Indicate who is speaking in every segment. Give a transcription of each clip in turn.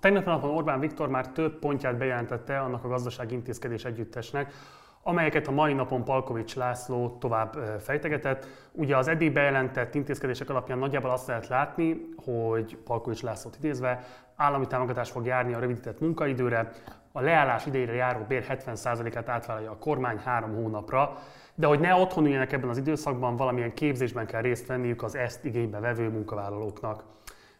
Speaker 1: tegnap napon Orbán Viktor már több pontját bejelentette annak a gazdasági intézkedés együttesnek, amelyeket a mai napon Palkovics László tovább fejtegetett. Ugye az eddig bejelentett intézkedések alapján nagyjából azt lehet látni, hogy Palkovics Lászlót idézve állami támogatás fog járni a rövidített munkaidőre, a leállás idejére járó bér 70%-át átvállalja a kormány három hónapra, de hogy ne otthon üljenek ebben az időszakban, valamilyen képzésben kell részt venniük az ezt igénybe vevő munkavállalóknak.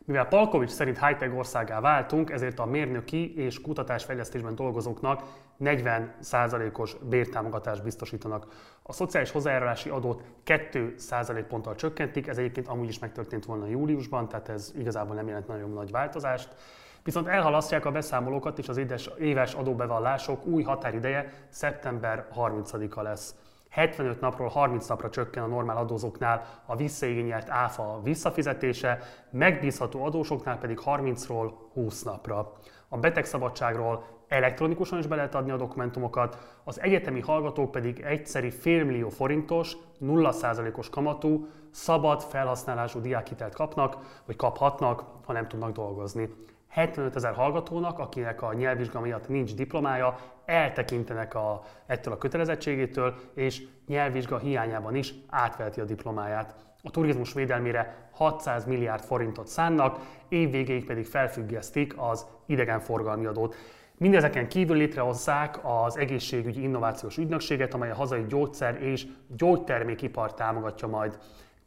Speaker 1: Mivel Palkovics szerint high-tech országá váltunk, ezért a mérnöki és kutatásfejlesztésben dolgozóknak 40%-os bértámogatást biztosítanak. A szociális hozzájárulási adót 2% ponttal csökkentik, ez egyébként amúgy is megtörtént volna júliusban, tehát ez igazából nem jelent nagyon nagy változást. Viszont elhalasztják a beszámolókat, és az éves adóbevallások új határideje szeptember 30-a lesz. 75 napról 30 napra csökken a normál adózóknál a visszaigényelt áfa visszafizetése, megbízható adósoknál pedig 30-ról 20 napra. A betegszabadságról elektronikusan is be lehet adni a dokumentumokat, az egyetemi hallgatók pedig egyszeri félmillió forintos, 0%-os kamatú, szabad felhasználású diákhitelt kapnak, vagy kaphatnak, ha nem tudnak dolgozni. 75 ezer hallgatónak, akinek a nyelvvizsga miatt nincs diplomája, eltekintenek a, ettől a kötelezettségétől, és nyelvvizsga hiányában is átveheti a diplomáját. A turizmus védelmére 600 milliárd forintot szánnak, évvégéig pedig felfüggesztik az idegenforgalmi adót. Mindezeken kívül létrehozzák az egészségügyi innovációs ügynökséget, amely a hazai gyógyszer és gyógytermékipar támogatja majd.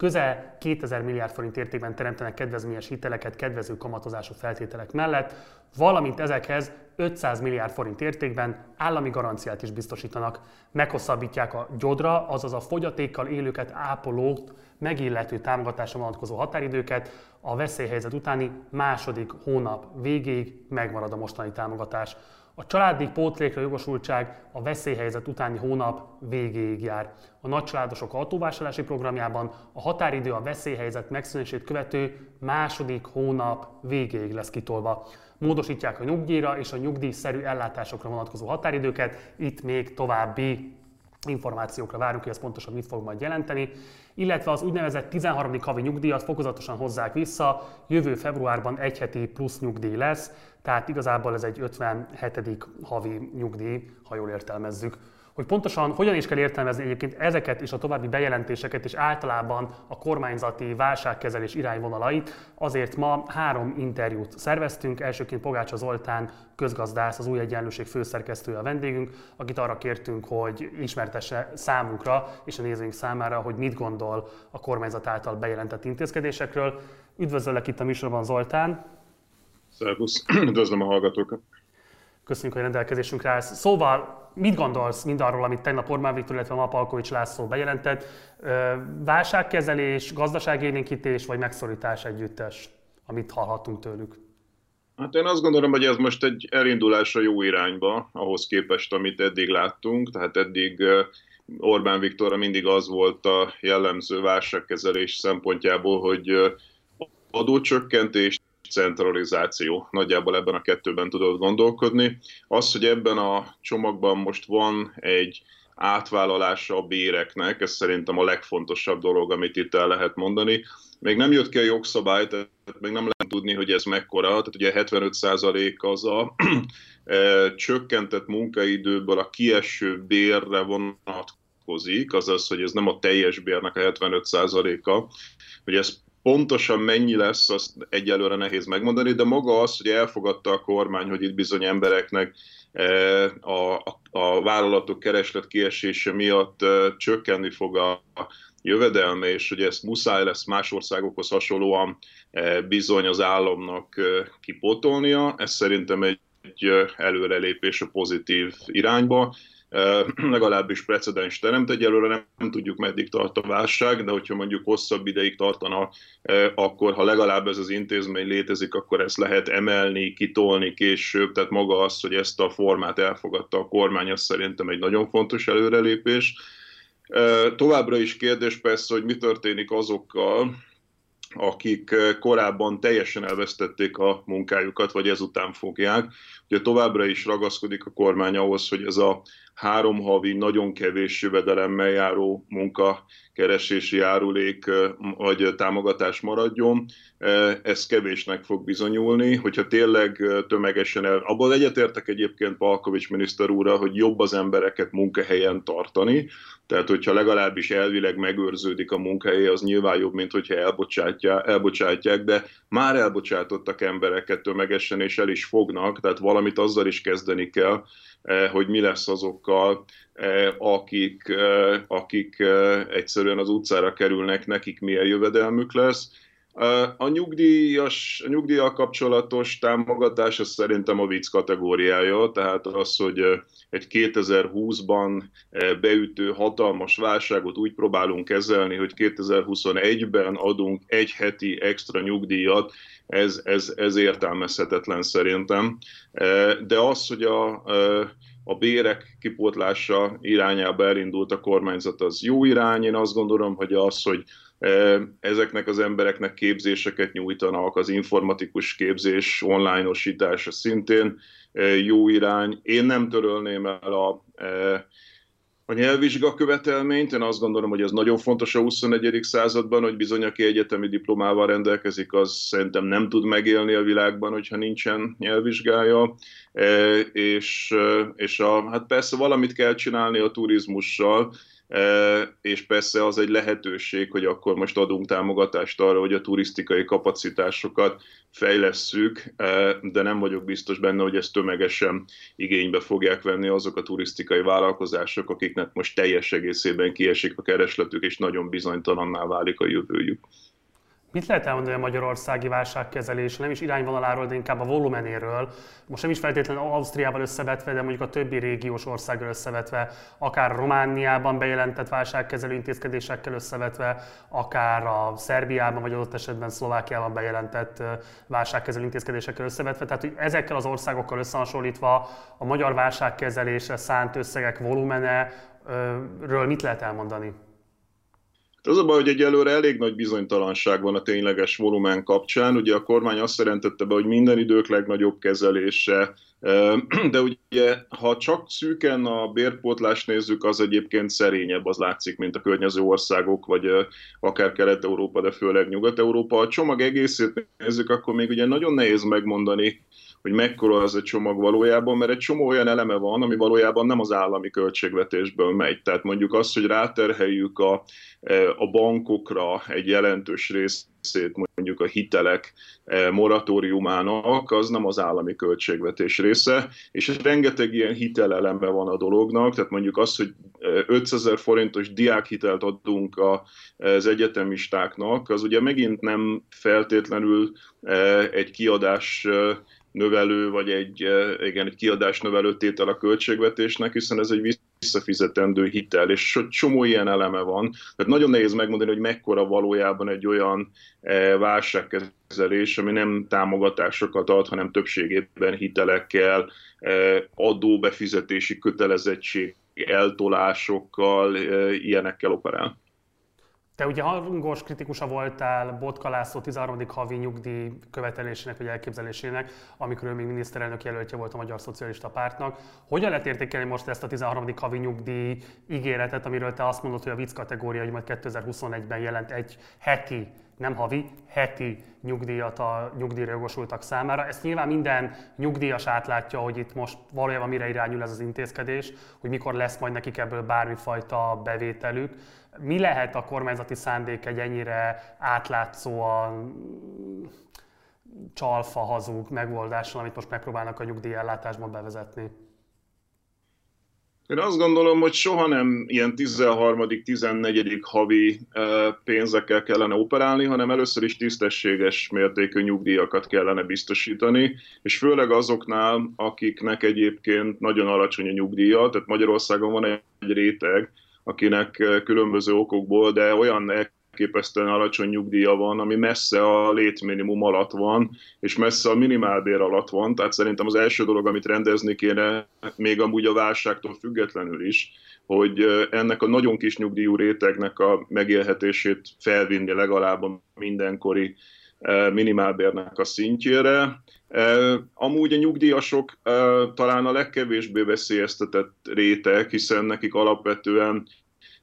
Speaker 1: Közel 2000 milliárd forint értékben teremtenek kedvezményes hiteleket kedvező kamatozású feltételek mellett, valamint ezekhez 500 milliárd forint értékben állami garanciát is biztosítanak. Meghosszabbítják a gyodra, azaz a fogyatékkal élőket ápolót megillető támogatásra vonatkozó határidőket, a veszélyhelyzet utáni második hónap végéig megmarad a mostani támogatás. A családi pótlékra jogosultság a veszélyhelyzet utáni hónap végéig jár. A nagycsaládosok autóvásárlási programjában a határidő a veszélyhelyzet megszűnését követő második hónap végéig lesz kitolva. Módosítják a nyugdíjra és a nyugdíjszerű ellátásokra vonatkozó határidőket, itt még további információkra várunk, hogy ez pontosan mit fog majd jelenteni, illetve az úgynevezett 13. havi nyugdíjat fokozatosan hozzák vissza, jövő februárban egy heti plusz nyugdíj lesz, tehát igazából ez egy 57. havi nyugdíj, ha jól értelmezzük. Hogy pontosan hogyan is kell értelmezni egyébként ezeket és a további bejelentéseket és általában a kormányzati válságkezelés irányvonalait, azért ma három interjút szerveztünk. Elsőként Pogácsa Zoltán, közgazdász, az új egyenlőség főszerkesztője a vendégünk, akit arra kértünk, hogy ismertesse számunkra és a nézőink számára, hogy mit gondol a kormányzat által bejelentett intézkedésekről. Üdvözöllek itt a műsorban, Zoltán!
Speaker 2: Szervusz, üdvözlöm a hallgatókat!
Speaker 1: Köszönjük, hogy rendelkezésünkre állsz. Szóval mit gondolsz mindarról, amit tegnap Orbán Viktor, illetve ma Palkovics László bejelentett? Válságkezelés, gazdaságélénkítés vagy megszorítás együttes, amit hallhattunk tőlük?
Speaker 2: Hát én azt gondolom, hogy ez most egy elindulás a jó irányba, ahhoz képest, amit eddig láttunk. Tehát eddig Orbán Viktorra mindig az volt a jellemző válságkezelés szempontjából, hogy adócsökkentés, centralizáció. Nagyjából ebben a kettőben tudod gondolkodni. Az, hogy ebben a csomagban most van egy átvállalása a béreknek, ez szerintem a legfontosabb dolog, amit itt el lehet mondani. Még nem jött ki a jogszabály, tehát még nem lehet tudni, hogy ez mekkora. Tehát ugye 75% az a e, csökkentett munkaidőből a kieső bérre vonatkozik, azaz, hogy ez nem a teljes bérnek a 75%-a, hogy ez Pontosan mennyi lesz, azt egyelőre nehéz megmondani, de maga az, hogy elfogadta a kormány, hogy itt bizony embereknek e, a, a, vállalatok kereslet kiesése miatt e, csökkenni fog a jövedelme, és hogy ezt muszáj lesz más országokhoz hasonlóan e, bizony az államnak kipótolnia. Ez szerintem egy előrelépés a pozitív irányba legalábbis precedens teremt. Egyelőre nem, nem tudjuk, meddig tart a válság, de hogyha mondjuk hosszabb ideig tartana, akkor ha legalább ez az intézmény létezik, akkor ezt lehet emelni, kitolni később. Tehát maga az, hogy ezt a formát elfogadta a kormány, az szerintem egy nagyon fontos előrelépés. Továbbra is kérdés persze, hogy mi történik azokkal, akik korábban teljesen elvesztették a munkájukat, vagy ezután fogják. Ugye továbbra is ragaszkodik a kormány ahhoz, hogy ez a három havi nagyon kevés jövedelemmel járó munkakeresési járulék vagy támogatás maradjon, ez kevésnek fog bizonyulni, hogyha tényleg tömegesen el... Abban egyetértek egyébként Palkovics miniszter úrra, hogy jobb az embereket munkahelyen tartani, tehát hogyha legalábbis elvileg megőrződik a munkahely, az nyilván jobb, mint hogyha elbocsátják, de már elbocsátottak embereket tömegesen, és el is fognak, tehát valamit azzal is kezdeni kell, hogy mi lesz azokkal, akik, akik egyszerűen az utcára kerülnek, nekik milyen jövedelmük lesz, a, nyugdíjas, a nyugdíjjal kapcsolatos támogatás az szerintem a vicc kategóriája, tehát az, hogy egy 2020-ban beütő hatalmas válságot úgy próbálunk kezelni, hogy 2021-ben adunk egy heti extra nyugdíjat, ez, ez, ez értelmezhetetlen szerintem. De az, hogy a, a bérek kipótlása irányába elindult a kormányzat, az jó irány. Én azt gondolom, hogy az, hogy ezeknek az embereknek képzéseket nyújtanak, az informatikus képzés online-osítása szintén jó irány. Én nem törölném el a, a nyelvvizsga követelményt. Én azt gondolom, hogy ez nagyon fontos a 21. században, hogy bizony, aki egyetemi diplomával rendelkezik, az szerintem nem tud megélni a világban, hogyha nincsen nyelvvizsgája. És, és a, hát persze valamit kell csinálni a turizmussal, és persze az egy lehetőség, hogy akkor most adunk támogatást arra, hogy a turisztikai kapacitásokat fejlesszük, de nem vagyok biztos benne, hogy ezt tömegesen igénybe fogják venni azok a turisztikai vállalkozások, akiknek most teljes egészében kiesik a keresletük, és nagyon bizonytalanná válik a jövőjük.
Speaker 1: Mit lehet elmondani a magyarországi válságkezelés, nem is irányvonaláról, de inkább a volumenéről? Most nem is feltétlenül Ausztriával összevetve, de mondjuk a többi régiós országgal összevetve, akár Romániában bejelentett válságkezelő intézkedésekkel összevetve, akár a Szerbiában vagy adott esetben Szlovákiában bejelentett válságkezelő intézkedésekkel összevetve. Tehát, hogy ezekkel az országokkal összehasonlítva a magyar válságkezelésre szánt összegek volumene, ről mit lehet elmondani?
Speaker 2: Az a baj, hogy egyelőre elég nagy bizonytalanság van a tényleges volumen kapcsán. Ugye a kormány azt jelentette be, hogy minden idők legnagyobb kezelése, de ugye, ha csak szűken a bérpótlást nézzük, az egyébként szerényebb, az látszik, mint a környező országok, vagy akár Kelet-Európa, de főleg Nyugat-Európa. A csomag egészét nézzük, akkor még ugye nagyon nehéz megmondani, hogy mekkora az a csomag valójában, mert egy csomó olyan eleme van, ami valójában nem az állami költségvetésből megy. Tehát mondjuk az, hogy ráterheljük a, e, a bankokra egy jelentős részét mondjuk a hitelek e, moratóriumának, az nem az állami költségvetés része, és rengeteg ilyen hiteleleme van a dolognak, tehát mondjuk az, hogy 500 ezer forintos diákhitelt adunk az egyetemistáknak, az ugye megint nem feltétlenül e, egy kiadás növelő, vagy egy, eh, igen, egy kiadás növelő tétel a költségvetésnek, hiszen ez egy visszafizetendő hitel, és csomó ilyen eleme van. Tehát nagyon nehéz megmondani, hogy mekkora valójában egy olyan eh, válságkezelés, ami nem támogatásokat ad, hanem többségében hitelekkel, eh, adóbefizetési kötelezettség eltolásokkal, ilyenekkel operál.
Speaker 1: Te ugye hangos kritikusa voltál Botka László 13. havi nyugdíj követelésének vagy elképzelésének, amikor ő még miniszterelnök jelöltje volt a Magyar Szocialista Pártnak. Hogyan lehet értékelni most ezt a 13. havi nyugdíj ígéretet, amiről te azt mondod, hogy a vicc kategória, hogy majd 2021-ben jelent egy heti, nem havi, heti nyugdíjat a nyugdíjra jogosultak számára. Ezt nyilván minden nyugdíjas átlátja, hogy itt most valójában mire irányul ez az intézkedés, hogy mikor lesz majd nekik ebből bármifajta bevételük. Mi lehet a kormányzati szándék egy ennyire átlátszóan csalfa hazug megoldással, amit most megpróbálnak a nyugdíjellátásban bevezetni?
Speaker 2: Én azt gondolom, hogy soha nem ilyen 13.-14. havi pénzekkel kellene operálni, hanem először is tisztességes mértékű nyugdíjakat kellene biztosítani, és főleg azoknál, akiknek egyébként nagyon alacsony a nyugdíja, tehát Magyarországon van egy réteg, akinek különböző okokból, de olyan elképesztően alacsony nyugdíja van, ami messze a létminimum alatt van, és messze a minimálbér alatt van, tehát szerintem az első dolog, amit rendezni kéne, még amúgy a válságtól függetlenül is, hogy ennek a nagyon kis nyugdíjú rétegnek a megélhetését felvinni legalább a mindenkori minimálbérnek a szintjére. Amúgy a nyugdíjasok talán a legkevésbé veszélyeztetett réteg, hiszen nekik alapvetően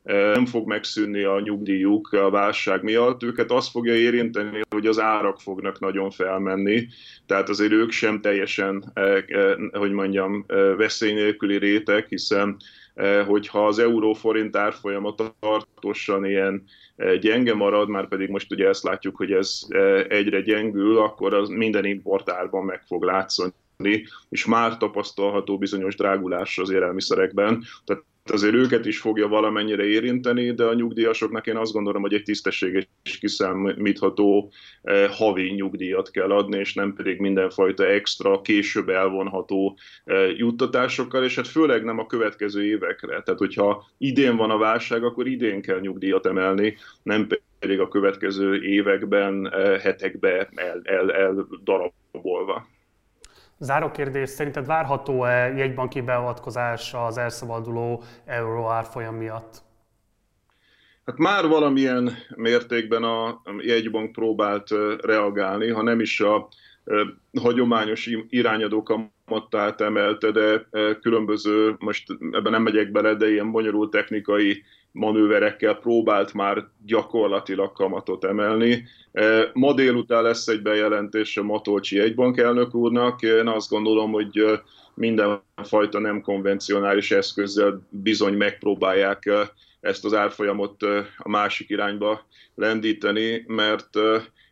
Speaker 2: nem fog megszűnni a nyugdíjuk a válság miatt. Őket azt fogja érinteni, hogy az árak fognak nagyon felmenni, tehát azért ők sem teljesen, hogy mondjam, veszély nélküli réteg, hiszen hogyha az euró-forint árfolyama tartósan ilyen gyenge marad, már pedig most ugye ezt látjuk, hogy ez egyre gyengül, akkor az minden importárban meg fog látszani és már tapasztalható bizonyos drágulás az élelmiszerekben. Tehát azért őket is fogja valamennyire érinteni, de a nyugdíjasoknak én azt gondolom, hogy egy tisztességes és kiszámítható eh, havi nyugdíjat kell adni, és nem pedig mindenfajta extra, később elvonható eh, juttatásokkal, és hát főleg nem a következő évekre. Tehát, hogyha idén van a válság, akkor idén kell nyugdíjat emelni, nem pedig a következő években, eh, hetekbe el, el, el darabolva.
Speaker 1: Záró kérdés, szerinted várható-e jegybanki beavatkozás az elszabaduló euró árfolyam miatt?
Speaker 2: Hát már valamilyen mértékben a jegybank próbált reagálni, ha nem is a hagyományos irányadó kamattát emelte, de különböző, most ebben nem megyek bele, de ilyen bonyolult technikai manőverekkel próbált már gyakorlatilag kamatot emelni. Ma délután lesz egy bejelentés a Matolcsi egybank elnök úrnak. Én azt gondolom, hogy mindenfajta nem konvencionális eszközzel bizony megpróbálják ezt az árfolyamot a másik irányba lendíteni, mert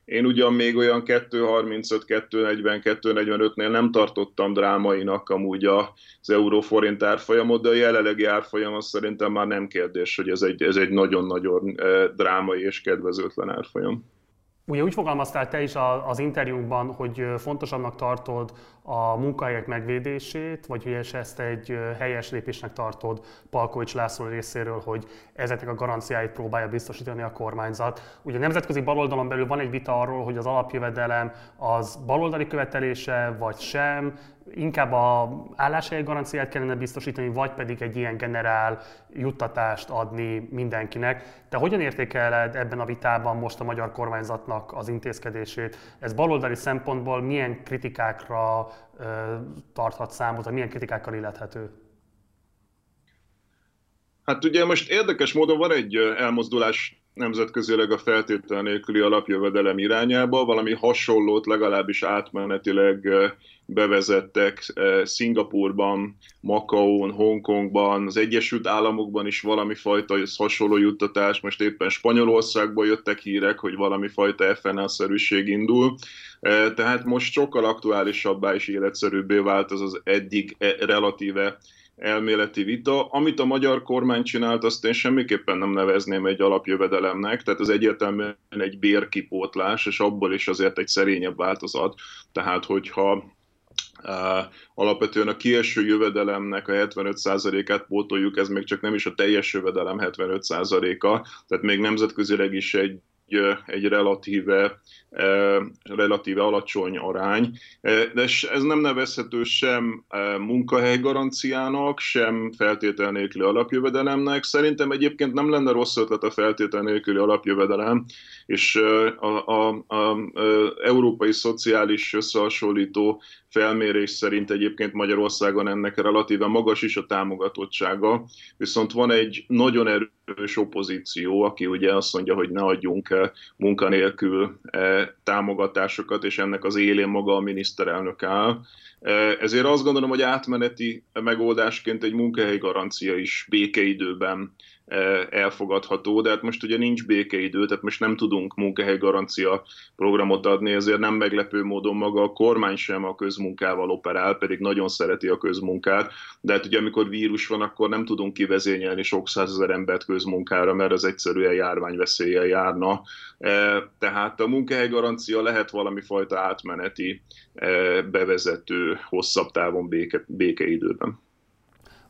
Speaker 2: én ugyan még olyan 2.35, 2.40, 2.45-nél nem tartottam drámainak amúgy az euró-forint árfolyamot, de a jelenlegi árfolyam az szerintem már nem kérdés, hogy ez egy, ez egy nagyon-nagyon drámai és kedvezőtlen árfolyam.
Speaker 1: Ugye úgy fogalmaztál te is az interjúnkban, hogy fontosabbnak tartod a munkahelyek megvédését, vagy hogy ezt egy helyes lépésnek tartod Palkovics László részéről, hogy ezeknek a garanciáit próbálja biztosítani a kormányzat. Ugye a nemzetközi baloldalon belül van egy vita arról, hogy az alapjövedelem az baloldali követelése, vagy sem, inkább a álláshelyi garanciát kellene biztosítani, vagy pedig egy ilyen generál juttatást adni mindenkinek. Te hogyan értékeled ebben a vitában most a magyar kormányzatnak az intézkedését? Ez baloldali szempontból milyen kritikákra ö, tarthat számot, vagy milyen kritikákkal illethető?
Speaker 2: Hát ugye most érdekes módon van egy elmozdulás nemzetközileg a feltétel nélküli alapjövedelem irányába, valami hasonlót legalábbis átmenetileg bevezettek Szingapurban, Makaón, Hongkongban, az Egyesült Államokban is valami fajta hasonló juttatás, most éppen Spanyolországból jöttek hírek, hogy valami fajta FNL-szerűség indul, tehát most sokkal aktuálisabbá és életszerűbbé vált az az eddig relatíve elméleti vita. Amit a magyar kormány csinált, azt én semmiképpen nem nevezném egy alapjövedelemnek, tehát az egyértelműen egy bérkipótlás, és abból is azért egy szerényebb változat. Tehát, hogyha alapvetően a kieső jövedelemnek a 75%-át pótoljuk, ez még csak nem is a teljes jövedelem 75%-a, tehát még nemzetközileg is egy egy relatíve, relatíve alacsony arány, de ez nem nevezhető sem munkahely garanciának, sem feltétel nélküli alapjövedelemnek. Szerintem egyébként nem lenne rossz ötlet a feltétel nélküli alapjövedelem, és a, a, a, a európai szociális összehasonlító felmérés szerint egyébként Magyarországon ennek relatíve magas is a támogatottsága, viszont van egy nagyon erős opozíció, aki ugye azt mondja, hogy ne adjunk munkanélkül támogatásokat, és ennek az élén maga a miniszterelnök áll. Ezért azt gondolom, hogy átmeneti megoldásként egy munkahelyi garancia is békeidőben elfogadható, de hát most ugye nincs békeidő, tehát most nem tudunk munkahely garancia programot adni, ezért nem meglepő módon maga a kormány sem a közmunkával operál, pedig nagyon szereti a közmunkát, de hát ugye amikor vírus van, akkor nem tudunk kivezényelni sok százezer embert közmunkára, mert az egyszerűen járványveszéllyel járna. Tehát a munkahely garancia lehet valami fajta átmeneti bevezető hosszabb távon béke, békeidőben.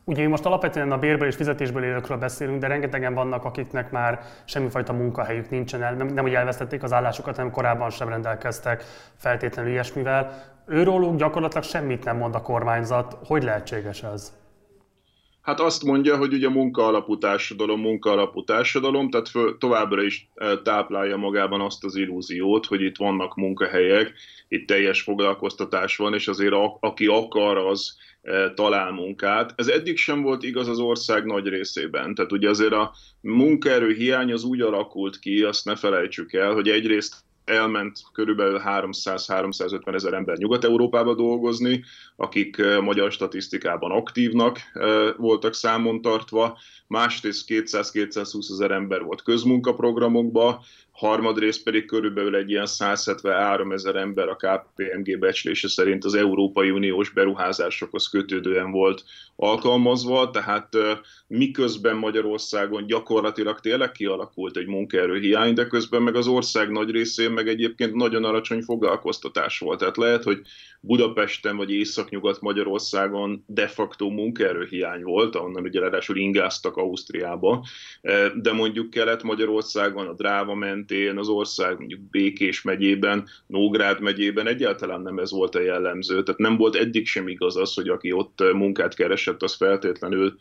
Speaker 1: Ugye mi most alapvetően a bérből és fizetésből élőkről beszélünk, de rengetegen vannak, akiknek már semmifajta munkahelyük nincsen, el, nem, nem hogy elvesztették az állásukat, hanem korábban sem rendelkeztek feltétlenül ilyesmivel. Őróluk gyakorlatilag semmit nem mond a kormányzat. Hogy lehetséges ez?
Speaker 2: Hát azt mondja, hogy ugye munkaalapú társadalom, munkaalapú társadalom, tehát föl, továbbra is táplálja magában azt az illúziót, hogy itt vannak munkahelyek, itt teljes foglalkoztatás van, és azért a, aki akar, az talál munkát. Ez eddig sem volt igaz az ország nagy részében. Tehát ugye azért a munkaerő hiány az úgy alakult ki, azt ne felejtsük el, hogy egyrészt elment körülbelül 300-350 ezer ember Nyugat-Európába dolgozni, akik magyar statisztikában aktívnak voltak számon tartva, másrészt 200-220 ezer ember volt közmunkaprogramokba, harmadrészt pedig körülbelül egy ilyen 173 ezer ember a KPMG becslése szerint az Európai Uniós beruházásokhoz kötődően volt alkalmazva, tehát miközben Magyarországon gyakorlatilag tényleg kialakult egy munkaerőhiány, de közben meg az ország nagy részén meg egyébként nagyon alacsony foglalkoztatás volt. Tehát lehet, hogy Budapesten vagy Észak-Nyugat Magyarországon de facto munkaerőhiány volt, ahonnan ugye ráadásul ingáztak Ausztriába, de mondjuk Kelet-Magyarországon, a Dráva mentén, az ország mondjuk Békés megyében, Nógrád megyében egyáltalán nem ez volt a jellemző. Tehát nem volt eddig sem igaz az, hogy aki ott munkát keresett, az feltétlenül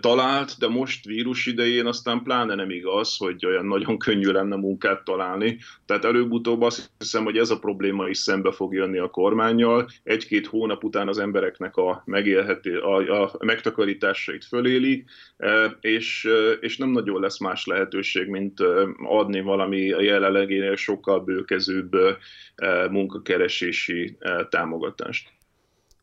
Speaker 2: talált, de most vírus idején aztán pláne nem igaz, hogy olyan nagyon könnyű lenne munkát találni. Tehát előbb-utóbb azt hiszem, hogy ez a probléma is szembe fog jönni a kormányjal. Egy-két hónap után az embereknek a, megélheti, a, a megtakarításait fölélik, és, és nem nagyon lesz más lehetőség, mint adni valami a jelenlegénél sokkal bőkezőbb munkakeresési támogatást.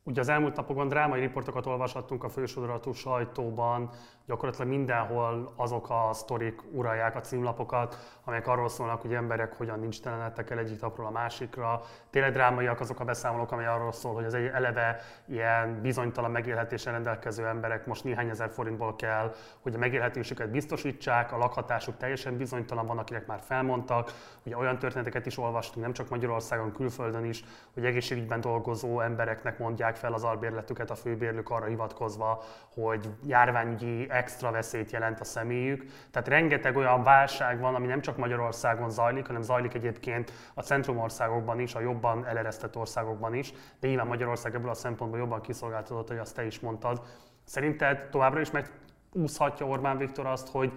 Speaker 1: Ugye az elmúlt napokban drámai riportokat olvashattunk a fősodratú sajtóban, gyakorlatilag mindenhol azok a sztorik uralják a címlapokat, amelyek arról szólnak, hogy emberek hogyan nincs telenedtek el egyik napról a másikra. Tényleg drámaiak azok a beszámolók, amely arról szól, hogy az egy eleve ilyen bizonytalan megélhetésen rendelkező emberek most néhány ezer forintból kell, hogy a megélhetésüket biztosítsák, a lakhatásuk teljesen bizonytalan, van, akinek már felmondtak. Ugye olyan történeteket is olvastunk, nem csak Magyarországon, külföldön is, hogy egészségügyben dolgozó embereknek mondják fel az albérletüket a főbérlők arra hivatkozva, hogy járványügyi extra veszélyt jelent a személyük. Tehát rengeteg olyan válság van, ami nem csak Magyarországon zajlik, hanem zajlik egyébként a centrumországokban is, a jobban eleresztett országokban is, de nyilván Magyarország ebből a szempontból jobban kiszolgáltatott, hogy azt te is mondtad. Szerinted továbbra is megúszhatja Orbán Viktor azt, hogy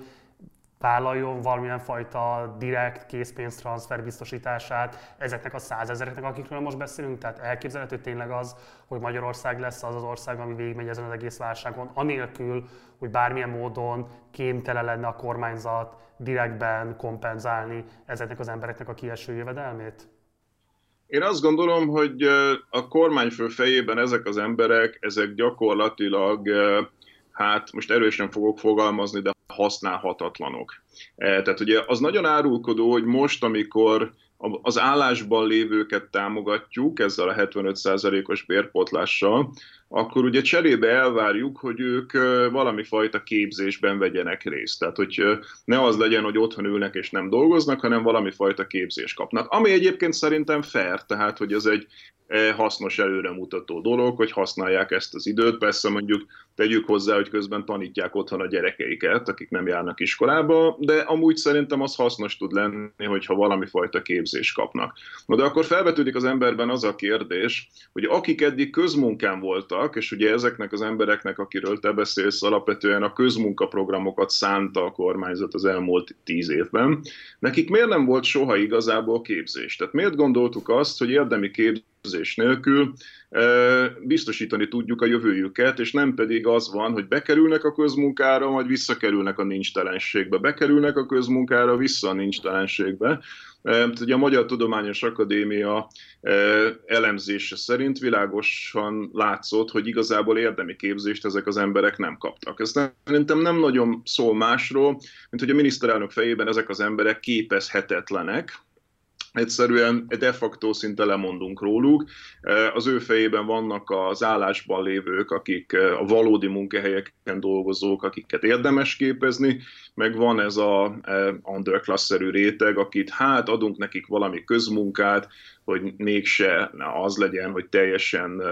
Speaker 1: vállaljon valamilyen fajta direkt készpénztranszfer biztosítását ezeknek a százezereknek, akikről most beszélünk. Tehát elképzelhető tényleg az, hogy Magyarország lesz az az ország, ami végigmegy ezen az egész válságon, anélkül, hogy bármilyen módon kémtele lenne a kormányzat direktben kompenzálni ezeknek az embereknek a kieső jövedelmét?
Speaker 2: Én azt gondolom, hogy a kormányfő fejében ezek az emberek, ezek gyakorlatilag hát most erősen fogok fogalmazni, de használhatatlanok. E, tehát ugye az nagyon árulkodó, hogy most, amikor az állásban lévőket támogatjuk ezzel a 75%-os bérpotlással, akkor ugye cserébe elvárjuk, hogy ők valami fajta képzésben vegyenek részt. Tehát, hogy ne az legyen, hogy otthon ülnek és nem dolgoznak, hanem valami fajta képzést kapnak. Ami egyébként szerintem fair, tehát, hogy ez egy hasznos előremutató dolog, hogy használják ezt az időt. Persze mondjuk tegyük hozzá, hogy közben tanítják otthon a gyerekeiket, akik nem járnak iskolába, de amúgy szerintem az hasznos tud lenni, hogyha valami fajta képzést kapnak. Na de akkor felvetődik az emberben az a kérdés, hogy akik eddig közmunkán voltak, és ugye ezeknek az embereknek, akiről te beszélsz, alapvetően a közmunkaprogramokat szánta a kormányzat az elmúlt tíz évben, nekik miért nem volt soha igazából képzés? Tehát miért gondoltuk azt, hogy érdemi képzés képzés nélkül biztosítani tudjuk a jövőjüket, és nem pedig az van, hogy bekerülnek a közmunkára, majd visszakerülnek a nincstelenségbe. Bekerülnek a közmunkára, vissza a nincstelenségbe. Ugye a Magyar Tudományos Akadémia elemzése szerint világosan látszott, hogy igazából érdemi képzést ezek az emberek nem kaptak. Ez szerintem nem nagyon szól másról, mint hogy a miniszterelnök fejében ezek az emberek képezhetetlenek, egyszerűen de facto szinte lemondunk róluk. E, az ő fejében vannak az állásban lévők, akik e, a valódi munkahelyeken dolgozók, akiket érdemes képezni, meg van ez a e, underclass-szerű réteg, akit hát adunk nekik valami közmunkát, hogy mégse az legyen, hogy teljesen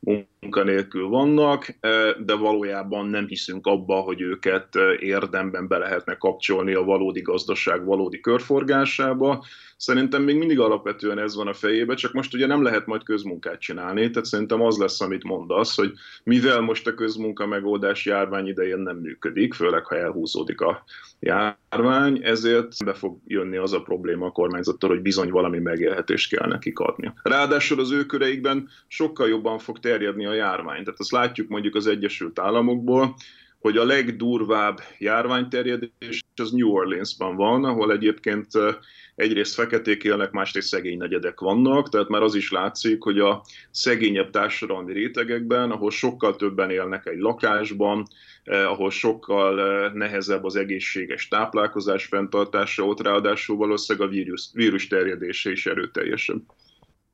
Speaker 2: munkanélkül vannak, de valójában nem hiszünk abba, hogy őket érdemben be lehetne kapcsolni a valódi gazdaság valódi körforgásába. Szerintem még mindig alapvetően ez van a fejében, csak most ugye nem lehet majd közmunkát csinálni, tehát szerintem az lesz, amit mondasz, hogy mivel most a közmunka megoldás járvány idején nem működik, főleg ha elhúzódik a járvány, ezért be fog jönni az a probléma a kormányzattal, hogy bizony valami megélhetést kell nekik adni. Ráadásul az ő köreikben sokkal jobban fog terjedni a járvány. Tehát azt látjuk mondjuk az Egyesült Államokból, hogy a legdurvább járványterjedés az New Orleansban van, ahol egyébként egyrészt feketék élnek, másrészt szegény negyedek vannak, tehát már az is látszik, hogy a szegényebb társadalmi rétegekben, ahol sokkal többen élnek egy lakásban, ahol sokkal eh, nehezebb az egészséges táplálkozás fenntartása, ott ráadásul valószínűleg a vírus, vírus terjedése is erőteljesebb.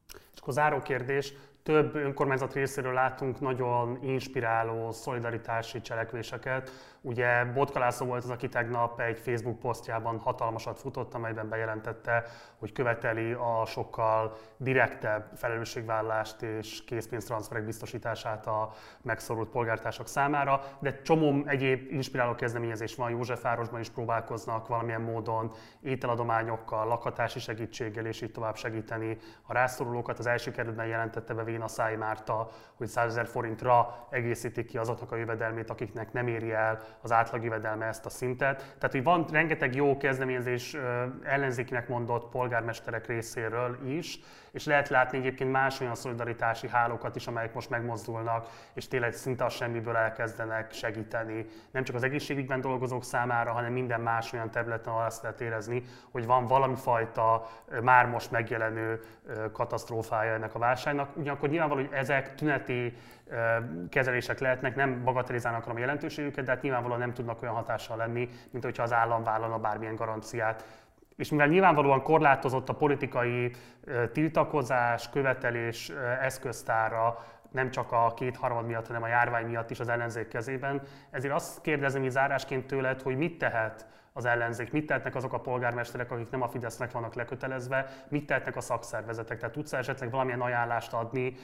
Speaker 1: És akkor záró kérdés, több önkormányzat részéről látunk nagyon inspiráló szolidaritási cselekvéseket. Ugye Botka volt az, aki tegnap egy Facebook posztjában hatalmasat futott, amelyben bejelentette, hogy követeli a sokkal direktebb felelősségvállalást és készpénztranszferek biztosítását a megszorult polgártársak számára, de csomó egyéb inspiráló kezdeményezés van, Józsefvárosban is próbálkoznak valamilyen módon ételadományokkal, lakhatási segítséggel és így tovább segíteni a rászorulókat. Az első kerületben jelentette be Véna Száj Márta, hogy 100 ezer forintra egészítik ki azoknak a jövedelmét, akiknek nem éri el az átlag jövedelme ezt a szintet. Tehát, hogy van rengeteg jó kezdeményezés ellenzékinek mondott polgármesterek részéről is, és lehet látni egyébként más olyan szolidaritási hálókat is, amelyek most megmozdulnak, és tényleg szinte a semmiből elkezdenek segíteni, nem csak az egészségügyben dolgozók számára, hanem minden más olyan területen, azt lehet érezni, hogy van valami fajta már most megjelenő katasztrófája ennek a válságnak. Ugyanakkor nyilvánvaló, hogy ezek tüneti kezelések lehetnek, nem bagatelizálnak a jelentőségüket, de hát nyilvánvalóan nem tudnak olyan hatással lenni, mint hogyha az állam vállalna bármilyen garanciát és mivel nyilvánvalóan korlátozott a politikai tiltakozás, követelés eszköztára, nem csak a kétharmad miatt, hanem a járvány miatt is az ellenzék kezében. Ezért azt kérdezem így zárásként tőled, hogy mit tehet az ellenzék, mit tehetnek azok a polgármesterek, akik nem a Fidesznek vannak lekötelezve, mit tehetnek a szakszervezetek, tehát tudsz esetleg valamilyen ajánlást adni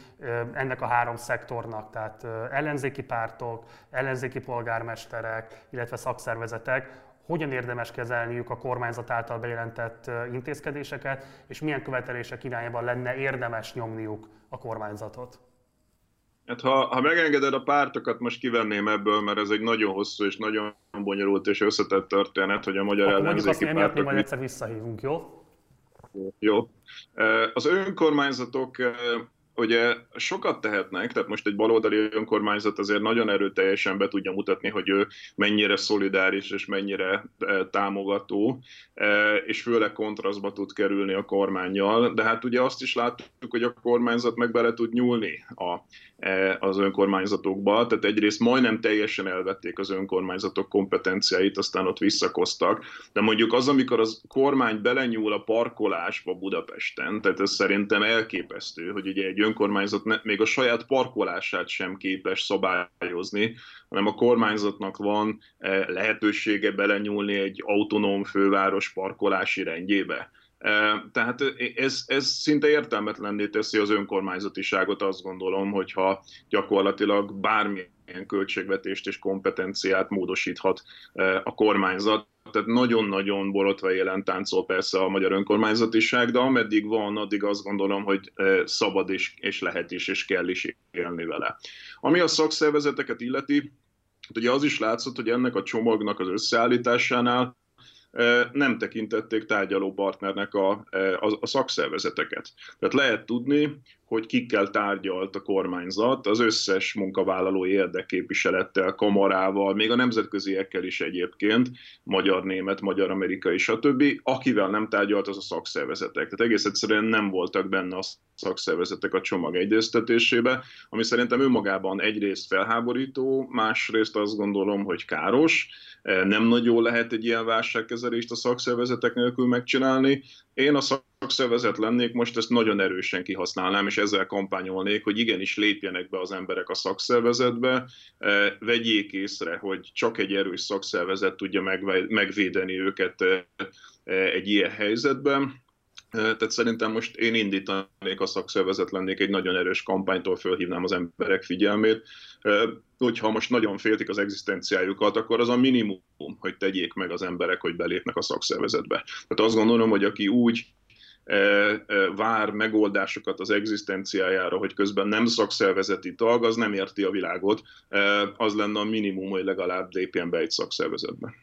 Speaker 1: ennek a három szektornak, tehát ellenzéki pártok, ellenzéki polgármesterek, illetve szakszervezetek, hogyan érdemes kezelniük a kormányzat által bejelentett intézkedéseket, és milyen követelések irányában lenne érdemes nyomniuk a kormányzatot?
Speaker 2: Hát ha, ha megengeded a pártokat, most kivenném ebből, mert ez egy nagyon hosszú és nagyon bonyolult és összetett történet, hogy a magyar
Speaker 1: Akkor ellenzéki azt, pártok... Mondjuk majd egyszer visszahívunk, jó?
Speaker 2: Jó. Az önkormányzatok ugye sokat tehetnek, tehát most egy baloldali önkormányzat azért nagyon erőteljesen be tudja mutatni, hogy ő mennyire szolidáris és mennyire e, támogató, e, és főleg kontrasztba tud kerülni a kormányjal, de hát ugye azt is láttuk, hogy a kormányzat meg bele tud nyúlni a E, az önkormányzatokba, tehát egyrészt majdnem teljesen elvették az önkormányzatok kompetenciáit, aztán ott visszakoztak, de mondjuk az, amikor az kormány belenyúl a parkolásba Budapesten, tehát ez szerintem elképesztő, hogy ugye egy önkormányzat még a saját parkolását sem képes szabályozni, hanem a kormányzatnak van e, lehetősége belenyúlni egy autonóm főváros parkolási rendjébe. Tehát ez, ez szinte értelmetlenné teszi az önkormányzatiságot, azt gondolom, hogyha gyakorlatilag bármilyen költségvetést és kompetenciát módosíthat a kormányzat. Tehát nagyon-nagyon borotva élen táncol persze a magyar önkormányzatiság, de ameddig van, addig azt gondolom, hogy szabad is, és lehet is, és kell is élni vele. Ami a szakszervezeteket illeti, ugye az is látszott, hogy ennek a csomagnak az összeállításánál nem tekintették tárgyaló partnernek a, a, a szakszervezeteket. Tehát lehet tudni, hogy kikkel tárgyalt a kormányzat, az összes munkavállalói érdekképviselettel, kamarával, még a nemzetköziekkel is egyébként, magyar, német, magyar, amerikai, stb. Akivel nem tárgyalt, az a szakszervezetek. Tehát egész egyszerűen nem voltak benne a szakszervezetek a csomag egyeztetésébe, ami szerintem önmagában egyrészt felháborító, másrészt azt gondolom, hogy káros, nem nagyon lehet egy ilyen válságkezelést a szakszervezetek nélkül megcsinálni. Én a szakszervezet lennék, most ezt nagyon erősen kihasználnám, és ezzel kampányolnék, hogy igenis lépjenek be az emberek a szakszervezetbe, vegyék észre, hogy csak egy erős szakszervezet tudja megvédeni őket egy ilyen helyzetben, Tehát szerintem most én indítanék a szakszervezet lennék, egy nagyon erős kampánytól fölhívnám az emberek figyelmét. Hogyha most nagyon féltik az egzisztenciájukat, akkor az a minimum, hogy tegyék meg az emberek, hogy belépnek a szakszervezetbe. Tehát azt gondolom, hogy aki úgy vár megoldásokat az egzisztenciájára, hogy közben nem szakszervezeti tag, az nem érti a világot, az lenne a minimum, hogy legalább lépjen be egy szakszervezetbe.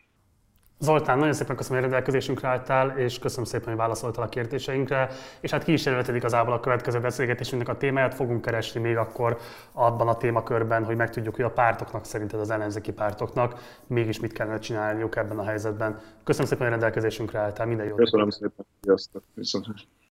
Speaker 1: Zoltán, nagyon szépen köszönöm, hogy rendelkezésünkre álltál, és köszönöm szépen, hogy válaszoltál a kérdéseinkre. És hát ki is jelölted igazából a következő beszélgetésünknek a témáját. Fogunk keresni még akkor abban a témakörben, hogy megtudjuk, hogy a pártoknak szerinted az ellenzéki pártoknak mégis mit kellene csinálniuk ebben a helyzetben. Köszönöm szépen, hogy rendelkezésünkre álltál. Minden jót.
Speaker 2: Köszönöm szépen. Sziasztok. Viszont.